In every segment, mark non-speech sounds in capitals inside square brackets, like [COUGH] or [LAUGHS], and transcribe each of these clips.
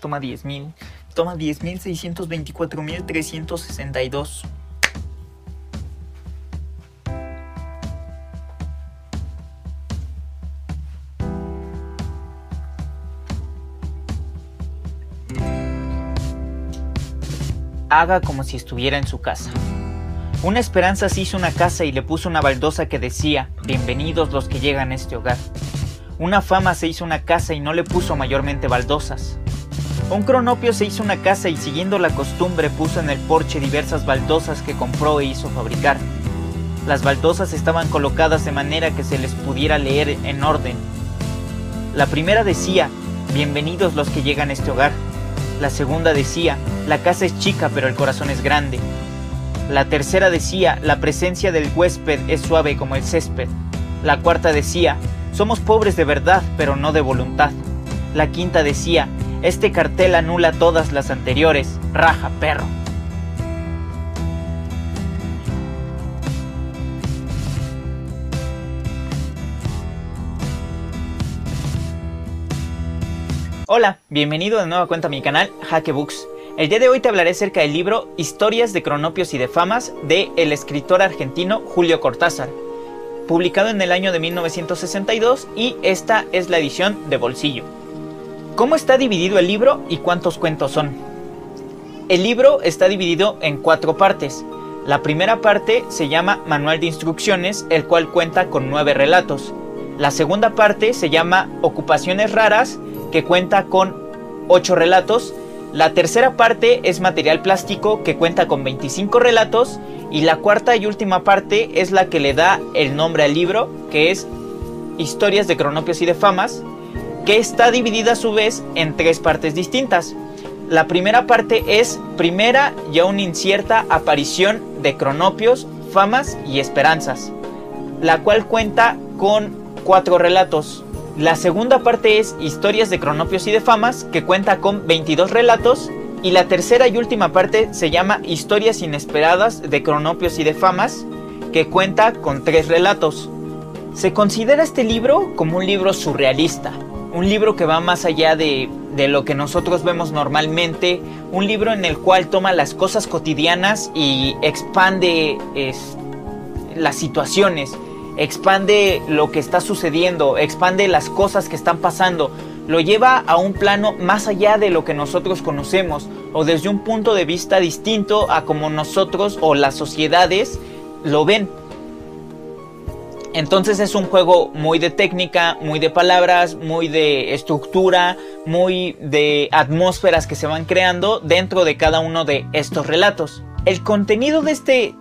Toma 10.000. Toma 10.624.362. Haga como si estuviera en su casa. Una esperanza se hizo una casa y le puso una baldosa que decía, bienvenidos los que llegan a este hogar. Una fama se hizo una casa y no le puso mayormente baldosas. Un cronopio se hizo una casa y siguiendo la costumbre puso en el porche diversas baldosas que compró e hizo fabricar. Las baldosas estaban colocadas de manera que se les pudiera leer en orden. La primera decía, bienvenidos los que llegan a este hogar. La segunda decía, la casa es chica pero el corazón es grande. La tercera decía, la presencia del huésped es suave como el césped. La cuarta decía, somos pobres de verdad pero no de voluntad. La quinta decía, este cartel anula todas las anteriores, raja perro. Hola, bienvenido de nuevo a cuenta a mi canal Hackebooks. El día de hoy te hablaré acerca del libro Historias de cronopios y de famas de el escritor argentino Julio Cortázar, publicado en el año de 1962 y esta es la edición de bolsillo. ¿Cómo está dividido el libro y cuántos cuentos son? El libro está dividido en cuatro partes. La primera parte se llama Manual de Instrucciones, el cual cuenta con nueve relatos. La segunda parte se llama Ocupaciones Raras, que cuenta con 8 relatos. La tercera parte es material plástico que cuenta con 25 relatos. Y la cuarta y última parte es la que le da el nombre al libro, que es Historias de Cronopios y de Famas, que está dividida a su vez en tres partes distintas. La primera parte es primera y aún incierta aparición de cronopios, famas y esperanzas, la cual cuenta con cuatro relatos. La segunda parte es Historias de Cronopios y de Famas, que cuenta con 22 relatos. Y la tercera y última parte se llama Historias Inesperadas de Cronopios y de Famas, que cuenta con tres relatos. Se considera este libro como un libro surrealista, un libro que va más allá de, de, lo que nosotros vemos normalmente, un libro en el cual toma las cosas cotidianas y expande es, las situaciones expande lo que está sucediendo, expande las cosas que están pasando, lo lleva a un plano más allá de lo que nosotros conocemos o desde un punto de vista distinto a como nosotros o las sociedades lo ven. Entonces es un juego muy de técnica, muy de palabras, muy de estructura, muy de atmósferas que se van creando dentro de cada uno de estos relatos. El contenido de este,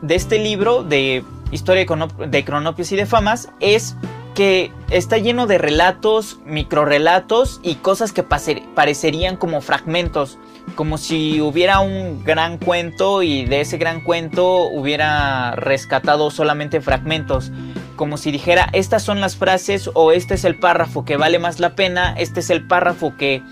de este libro de Historia de Cronopios y de Famas es que está lleno de relatos, microrelatos y cosas que parecerían como fragmentos, como si hubiera un gran cuento y de ese gran cuento hubiera rescatado solamente fragmentos, como si dijera estas son las frases o este es el párrafo que vale más la pena, este es el párrafo que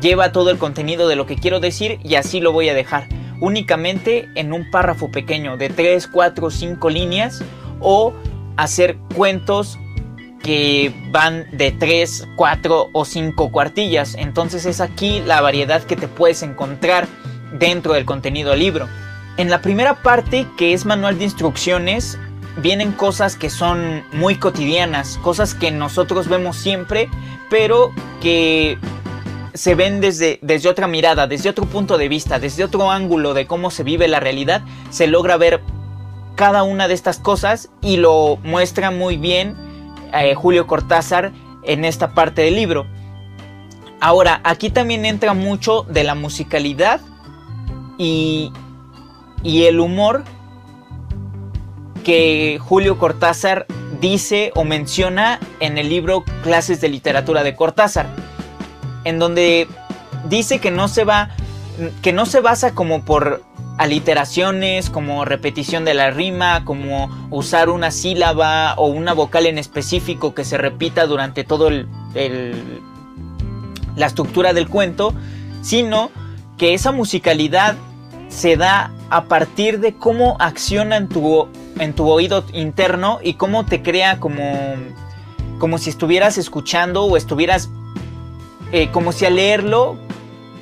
lleva todo el contenido de lo que quiero decir y así lo voy a dejar únicamente en un párrafo pequeño de 3, 4, 5 líneas o hacer cuentos que van de 3, 4 o 5 cuartillas. Entonces es aquí la variedad que te puedes encontrar dentro del contenido del libro. En la primera parte, que es manual de instrucciones, vienen cosas que son muy cotidianas, cosas que nosotros vemos siempre, pero que se ven desde, desde otra mirada, desde otro punto de vista, desde otro ángulo de cómo se vive la realidad, se logra ver cada una de estas cosas y lo muestra muy bien eh, Julio Cortázar en esta parte del libro. Ahora, aquí también entra mucho de la musicalidad y, y el humor que Julio Cortázar dice o menciona en el libro Clases de Literatura de Cortázar en donde dice que no se va, que no se basa como por aliteraciones, como repetición de la rima, como usar una sílaba o una vocal en específico que se repita durante todo el, la estructura del cuento, sino que esa musicalidad se da a partir de cómo acciona en tu, en tu oído interno y cómo te crea como, como si estuvieras escuchando o estuvieras eh, como si al leerlo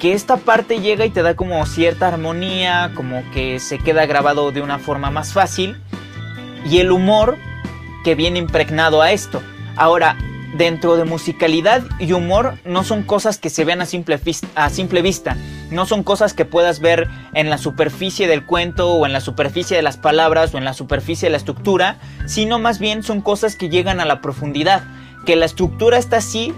que esta parte llega y te da como cierta armonía, como que se queda grabado de una forma más fácil, y el humor que viene impregnado a esto. Ahora, dentro de musicalidad y humor no son cosas que se vean a simple, a simple vista, no son cosas que puedas ver en la superficie del cuento o en la superficie de las palabras o en la superficie de la estructura, sino más bien son cosas que llegan a la profundidad, que la estructura está así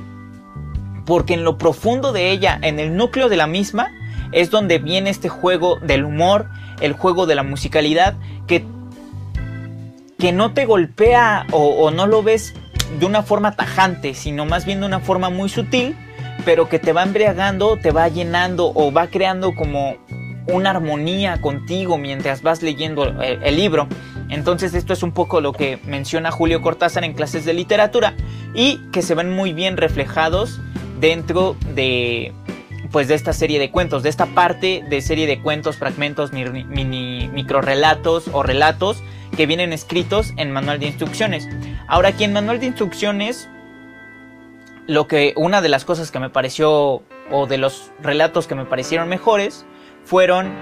porque en lo profundo de ella, en el núcleo de la misma, es donde viene este juego del humor, el juego de la musicalidad, que, que no te golpea o, o no lo ves de una forma tajante, sino más bien de una forma muy sutil, pero que te va embriagando, te va llenando o va creando como una armonía contigo mientras vas leyendo el, libro. Entonces esto es un poco lo que menciona Julio Cortázar en clases de literatura y que se ven muy bien reflejados dentro de pues de esta serie de cuentos, de esta parte de serie de cuentos, fragmentos, mini, mini microrelatos o relatos que vienen escritos en manual de instrucciones. Ahora aquí en manual de instrucciones, lo que una de las cosas que me pareció o de los relatos que me parecieron mejores fueron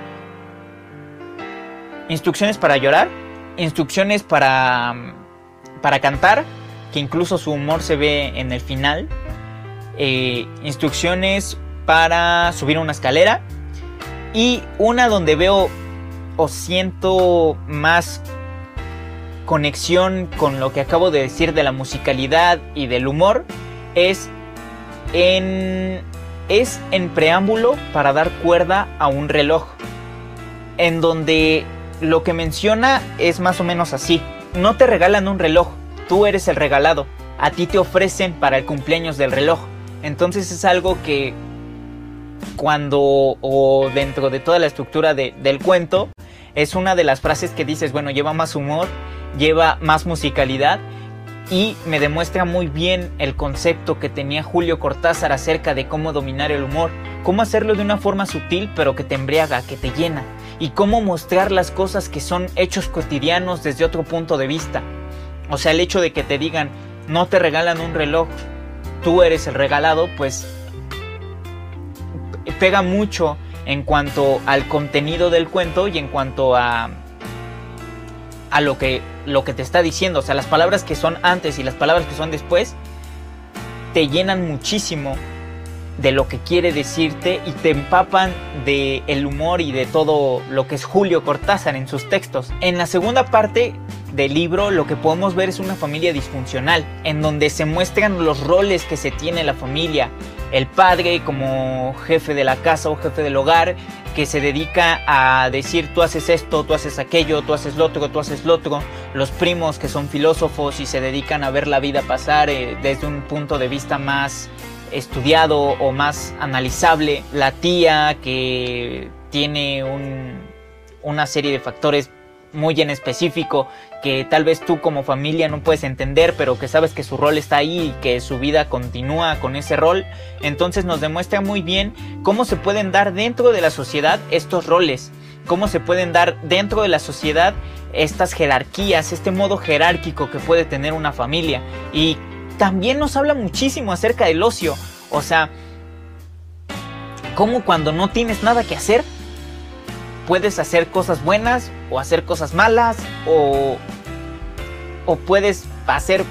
instrucciones para llorar, instrucciones para para cantar, que incluso su humor se ve en el final, eh, instrucciones para subir una escalera. Y una donde veo o siento más conexión con lo que acabo de decir de la musicalidad y del humor es en es en preámbulo para dar cuerda a un reloj en donde lo que menciona es más o menos así. No te regalan un reloj tú eres el regalado. A ti te ofrecen para el cumpleaños del reloj entonces es algo que cuando o dentro de toda la estructura del cuento es una de las frases que dices bueno lleva más humor lleva más musicalidad y me demuestra muy bien el concepto que tenía Julio Cortázar acerca de cómo dominar el humor, cómo hacerlo de una forma sutil pero que te embriaga, que te llena, y cómo mostrar las cosas que son hechos cotidianos desde otro punto de vista. O sea, el hecho de que te digan, no te regalan un reloj, tú eres el regalado, pues pega mucho en cuanto al contenido del cuento y en cuanto a a lo que, lo que te está diciendo. O sea, las palabras que son antes y las palabras que son después te llenan muchísimo de lo que quiere decirte y te empapan de el humor y de todo lo que es Julio Cortázar en sus textos. En la segunda parte del libro lo que podemos ver es una familia disfuncional, en donde se muestran los roles que se tiene la familia. El padre como jefe de la casa o jefe del hogar, que se dedica a decir tú haces esto, tú haces aquello, tú haces lo otro, tú haces lo otro. Los primos que son filósofos y se dedican a ver la vida pasar eh, desde un punto de vista más estudiado o más analizable. La tía que tiene una serie de factores muy en específico que tal vez tú como familia no puedes entender, pero que sabes que su rol está ahí y que su vida continúa con ese rol, entonces nos demuestra muy bien cómo se pueden dar dentro de la sociedad estos roles, cómo se pueden dar dentro de la sociedad estas jerarquías, este modo jerárquico que puede tener una familia. Y también nos habla muchísimo acerca del ocio, o sea, cómo cuando no tienes nada que hacer, puedes hacer cosas buenas o hacer cosas malas o, o puedes hacer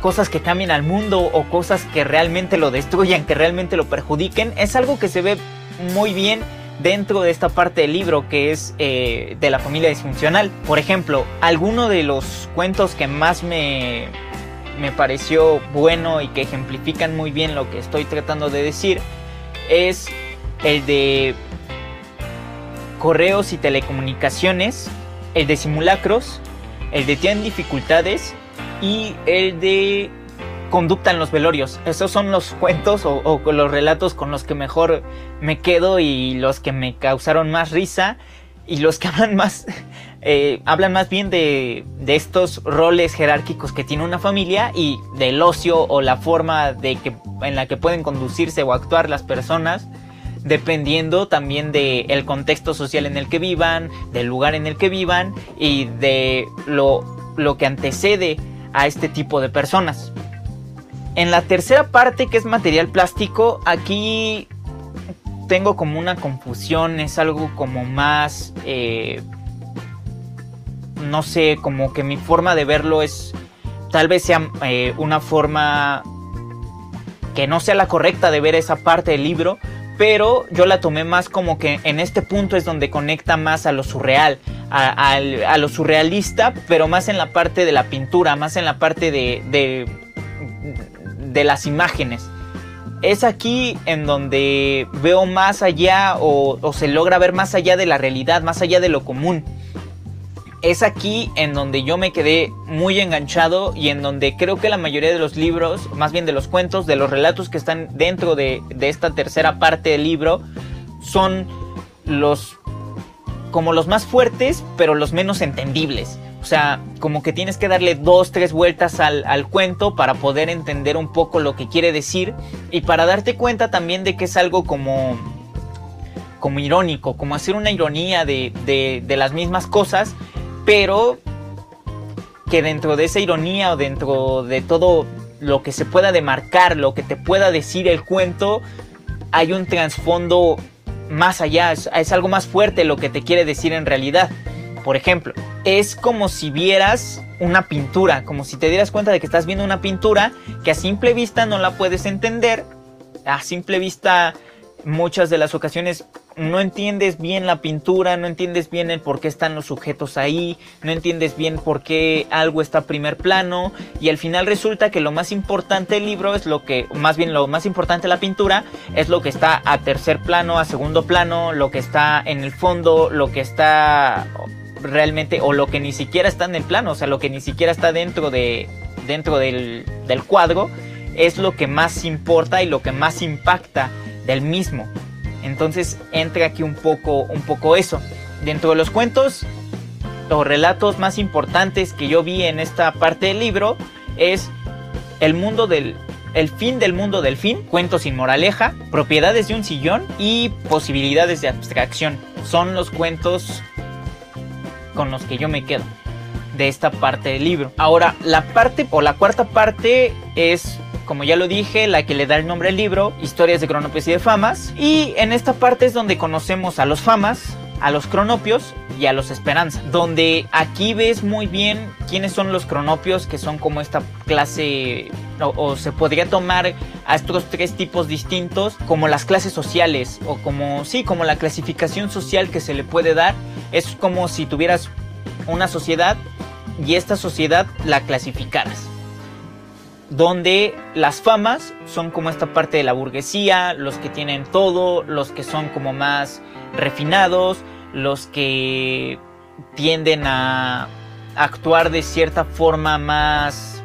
cosas que cambien al mundo o cosas que realmente lo destruyan, que realmente lo perjudiquen, es algo que se ve muy bien dentro de esta parte del libro que es eh, de la familia disfuncional. Por ejemplo, alguno de los cuentos que más me, me pareció bueno y que ejemplifican muy bien lo que estoy tratando de decir es el de correos y telecomunicaciones, el de simulacros, el de tienen dificultades y el de conducta en los velorios. Esos son los cuentos o, los relatos con los que mejor me quedo y los que me causaron más risa y los que [LAUGHS] hablan más, eh, hablan más bien de, de, estos roles jerárquicos que tiene una familia y del ocio o la forma de que, en la que pueden conducirse o actuar las personas dependiendo también del contexto social en el que vivan, del lugar en el que vivan y de lo, lo que antecede a este tipo de personas. En la tercera parte, que es material plástico, aquí tengo como una confusión, es algo como más, eh, no sé, como que mi forma de verlo es, tal vez sea eh, una forma que no sea la correcta de ver esa parte del libro, pero yo la tomé más como que en este punto es donde conecta más a lo surreal, a, lo surrealista, pero más en la parte de la pintura, más en la parte de, de las imágenes es aquí en donde veo más allá o, se logra ver más allá de la realidad, más allá de lo común. Es aquí en donde yo me quedé muy enganchado y en donde creo que la mayoría de los libros, más bien de los cuentos, de los relatos que están dentro de, de esta tercera parte del libro, son los como los más fuertes, pero los menos entendibles. O sea, como que tienes que darle dos, tres vueltas al, cuento para poder entender un poco lo que quiere decir y para darte cuenta también de que es algo como, como irónico, como hacer una ironía de, de las mismas cosas, pero que dentro de esa ironía o dentro de todo lo que se pueda demarcar, lo que te pueda decir el cuento, hay un trasfondo más allá, es, algo más fuerte lo que te quiere decir en realidad. Por ejemplo, es como si vieras una pintura, como si te dieras cuenta de que estás viendo una pintura que a simple vista no la puedes entender, a simple vista muchas de las ocasiones no entiendes bien la pintura, no entiendes bien el por qué están los sujetos ahí, no entiendes bien por qué algo está a primer plano y al final resulta que lo más importante del libro es lo que, más bien lo más importante de la pintura es lo que está a tercer plano, a segundo plano, lo que está en el fondo, lo que está realmente o lo que ni siquiera está en el plano, o sea, lo que ni siquiera está dentro de dentro del, del cuadro es lo que más importa y lo que más impacta del mismo. Entonces entra aquí un poco, un poco eso. Dentro de los cuentos los relatos más importantes que yo vi en esta parte del libro es el mundo del el fin del mundo del fin, cuentos sin moraleja, propiedades de un sillón y posibilidades de abstracción. Son los cuentos con los que yo me quedo de esta parte del libro. Ahora, la parte o la cuarta parte es como ya lo dije, la que le da el nombre al libro, Historias de Cronopios y de Famas. Y en esta parte es donde conocemos a los Famas, a los Cronopios y a los Esperanza, donde aquí ves muy bien quiénes son los Cronopios, que son como esta clase, o, se podría tomar a estos tres tipos distintos como las clases sociales, o como, sí, como la clasificación social que se le puede dar. Es como si tuvieras una sociedad y esta sociedad la clasificaras donde las famas son como esta parte de la burguesía, los que tienen todo, los que son como más refinados, los que tienden a actuar de cierta forma más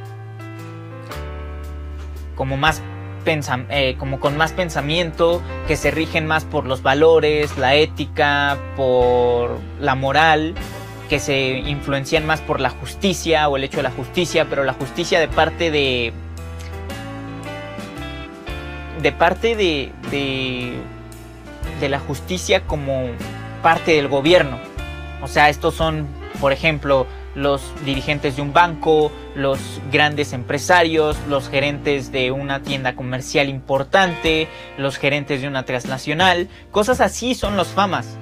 como más eh, como con más pensamiento, que se rigen más por los valores, la ética, por la moral, que se influencian más por la justicia o el hecho de la justicia, pero la justicia de parte de... de parte de, de, de la justicia como parte del gobierno. O sea, estos son, por ejemplo, los dirigentes de un banco, los grandes empresarios, los gerentes de una tienda comercial importante, los gerentes de una transnacional, cosas así son los famas.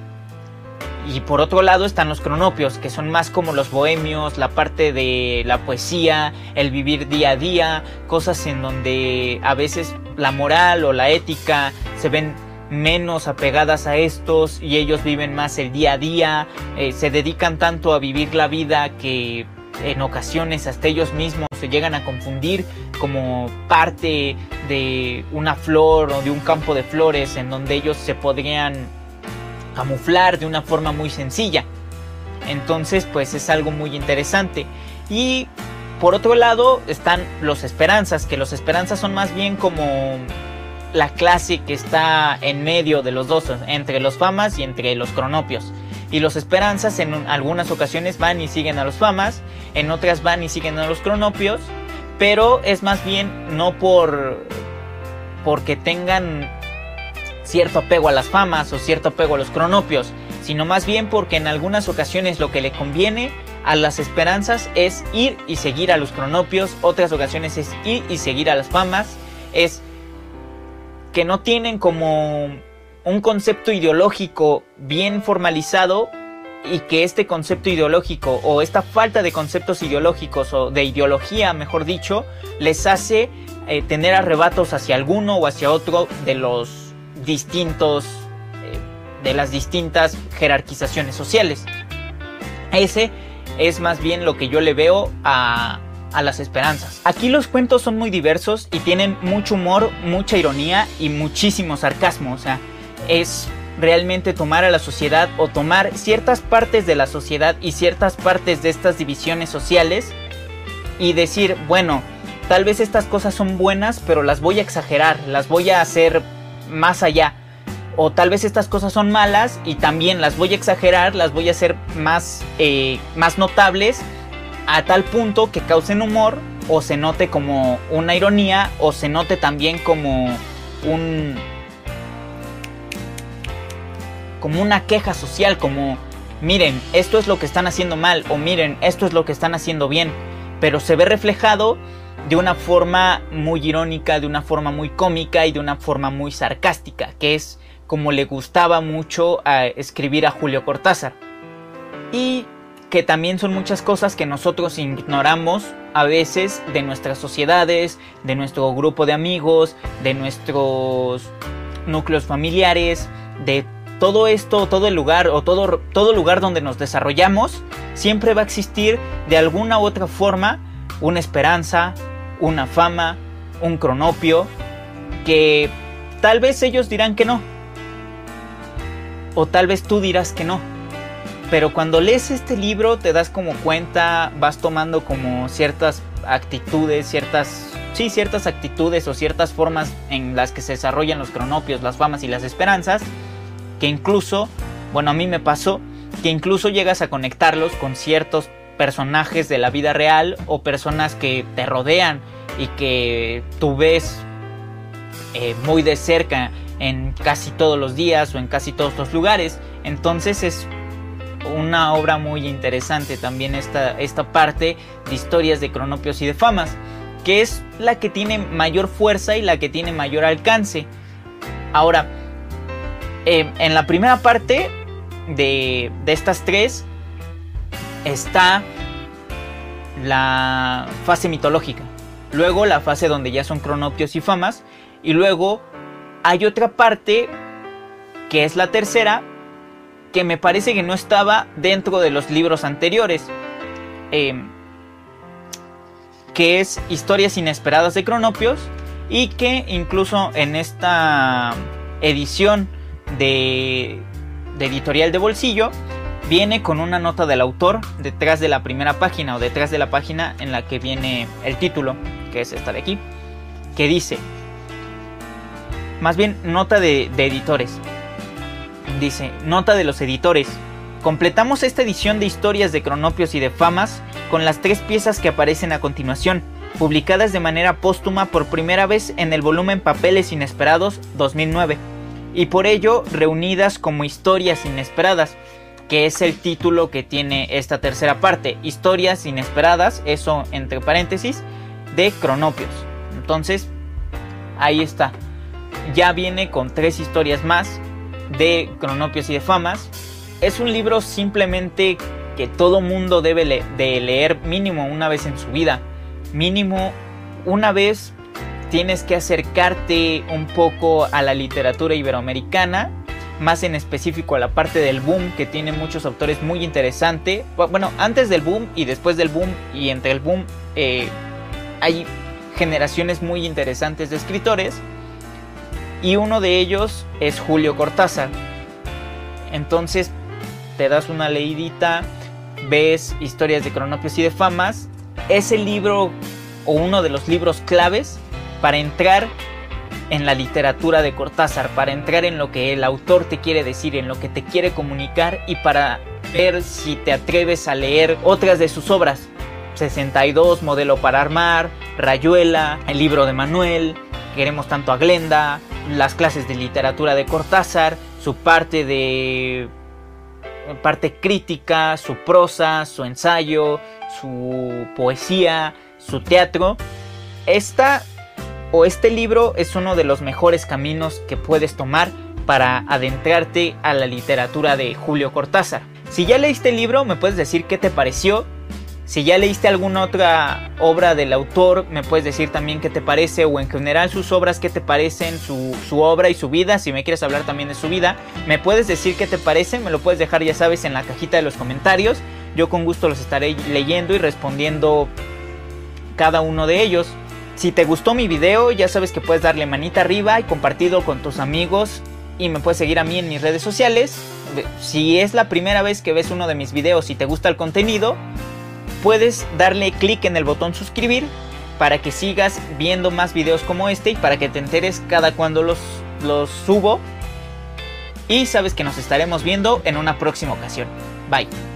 Y por otro lado están los cronopios, que son más como los bohemios, la parte de la poesía, el vivir día a día, cosas en donde a veces la moral o la ética se ven menos apegadas a estos y ellos viven más el día a día, eh, se dedican tanto a vivir la vida que en ocasiones hasta ellos mismos se llegan a confundir como parte de una flor o de un campo de flores en donde ellos se podrían camuflar de una forma muy sencilla. Entonces, pues es algo muy interesante. Y por otro lado están los esperanzas, que los esperanzas son más bien como la clase que está en medio de los dos, entre los famas y entre los cronopios. Y los esperanzas en algunas ocasiones van y siguen a los famas, en otras van y siguen a los cronopios, pero es más bien no por porque tengan cierto apego a las famas o cierto apego a los cronopios, sino más bien porque en algunas ocasiones lo que le conviene a las esperanzas es ir y seguir a los cronopios, otras ocasiones es ir y seguir a las famas, es que no tienen como un concepto ideológico bien formalizado y que este concepto ideológico o esta falta de conceptos ideológicos o de ideología, mejor dicho, les hace eh, tener arrebatos hacia alguno o hacia otro de los distintos, eh, de las distintas jerarquizaciones sociales. Ese es más bien lo que yo le veo a, a las esperanzas. Aquí los cuentos son muy diversos y tienen mucho humor, mucha ironía y muchísimo sarcasmo. O sea, es realmente tomar a la sociedad o tomar ciertas partes de la sociedad y ciertas partes de estas divisiones sociales y decir, bueno, tal vez estas cosas son buenas, pero las voy a exagerar, las voy a hacer más allá. O tal vez estas cosas son malas y también las voy a exagerar, las voy a hacer más, eh, más notables a tal punto que causen humor o se note como una ironía o se note también como un, como una queja social, como miren, esto es lo que están haciendo mal o miren, esto es lo que están haciendo bien, pero se ve reflejado de una forma muy irónica, de una forma muy cómica y de una forma muy sarcástica, que es como le gustaba mucho escribir a Julio Cortázar. Y que también son muchas cosas que nosotros ignoramos a veces de nuestras sociedades, de nuestro grupo de amigos, de nuestros núcleos familiares, de todo esto, todo el lugar o todo, todo lugar donde nos desarrollamos, siempre va a existir de alguna u otra forma una esperanza, una fama, un cronopio, que tal vez ellos dirán que no. O tal vez tú dirás que no. Pero cuando lees este libro te das como cuenta, vas tomando como ciertas actitudes, ciertas, sí, ciertas actitudes o ciertas formas en las que se desarrollan los cronopios, las famas y las esperanzas que incluso, bueno, a mí me pasó, que incluso llegas a conectarlos con ciertos personajes de la vida real o personas que te rodean y que tú ves eh, muy de cerca en casi todos los días o en casi todos los lugares. Entonces es una obra muy interesante también esta, esta parte de historias de cronopios y de famas, que es la que tiene mayor fuerza y la que tiene mayor alcance. Ahora, eh, en la primera parte de, estas tres está la fase mitológica. Luego la fase donde ya son cronopios y famas. Y luego hay otra parte que es la tercera que me parece que no estaba dentro de los libros anteriores. Em, que es Historias Inesperadas de Cronopios. Y que incluso en esta edición de, editorial de bolsillo viene con una nota del autor detrás de la primera página o detrás de la página en la que viene el título, que es esta de aquí, que dice, más bien nota de, editores, dice, nota de los editores, completamos esta edición de historias de cronopios y de famas con las tres piezas que aparecen a continuación, publicadas de manera póstuma por primera vez en el volumen Papeles Inesperados 2009 y por ello reunidas como historias inesperadas, que es el título que tiene esta tercera parte, historias inesperadas, eso entre paréntesis, de cronopios. Entonces, ahí está. Ya viene con tres historias más de cronopios y de famas. Es un libro simplemente que todo mundo debe de leer mínimo una vez en su vida. Mínimo una vez tienes que acercarte un poco a la literatura iberoamericana, más en específico a la parte del boom, que tiene muchos autores muy interesantes. Bueno, antes del boom y después del boom y entre el boom eh, hay generaciones muy interesantes de escritores. Y uno de ellos es Julio Cortázar. Entonces te das una leidita, ves historias de cronopios y de famas. Es el libro o uno de los libros claves para entrar en la literatura de Cortázar, para entrar en lo que el autor te quiere decir, en lo que te quiere comunicar y para ver si te atreves a leer otras de sus obras. 62, Modelo para Armar, Rayuela, el libro de Manuel, Queremos tanto a Glenda, las clases de literatura de Cortázar, su parte de parte crítica, su prosa, su ensayo, su poesía, su teatro. Esta o este libro es uno de los mejores caminos que puedes tomar para adentrarte a la literatura de Julio Cortázar. Si ya leíste el libro, me puedes decir qué te pareció. Si ya leíste alguna otra obra del autor, me puedes decir también qué te parece o en general sus obras, qué te parecen, su, su, obra y su vida. Si me quieres hablar también de su vida, me puedes decir qué te parece, me lo puedes dejar ya sabes en la cajita de los comentarios. Yo con gusto los estaré leyendo y respondiendo cada uno de ellos. Si te gustó mi video, ya sabes que puedes darle manita arriba y compartirlo con tus amigos y me puedes seguir a mí en mis redes sociales. Si es la primera vez que ves uno de mis videos y te gusta el contenido, puedes darle clic en el botón suscribir para que sigas viendo más videos como este y para que te enteres cada cuando los, los subo. Y sabes que nos estaremos viendo en una próxima ocasión. Bye.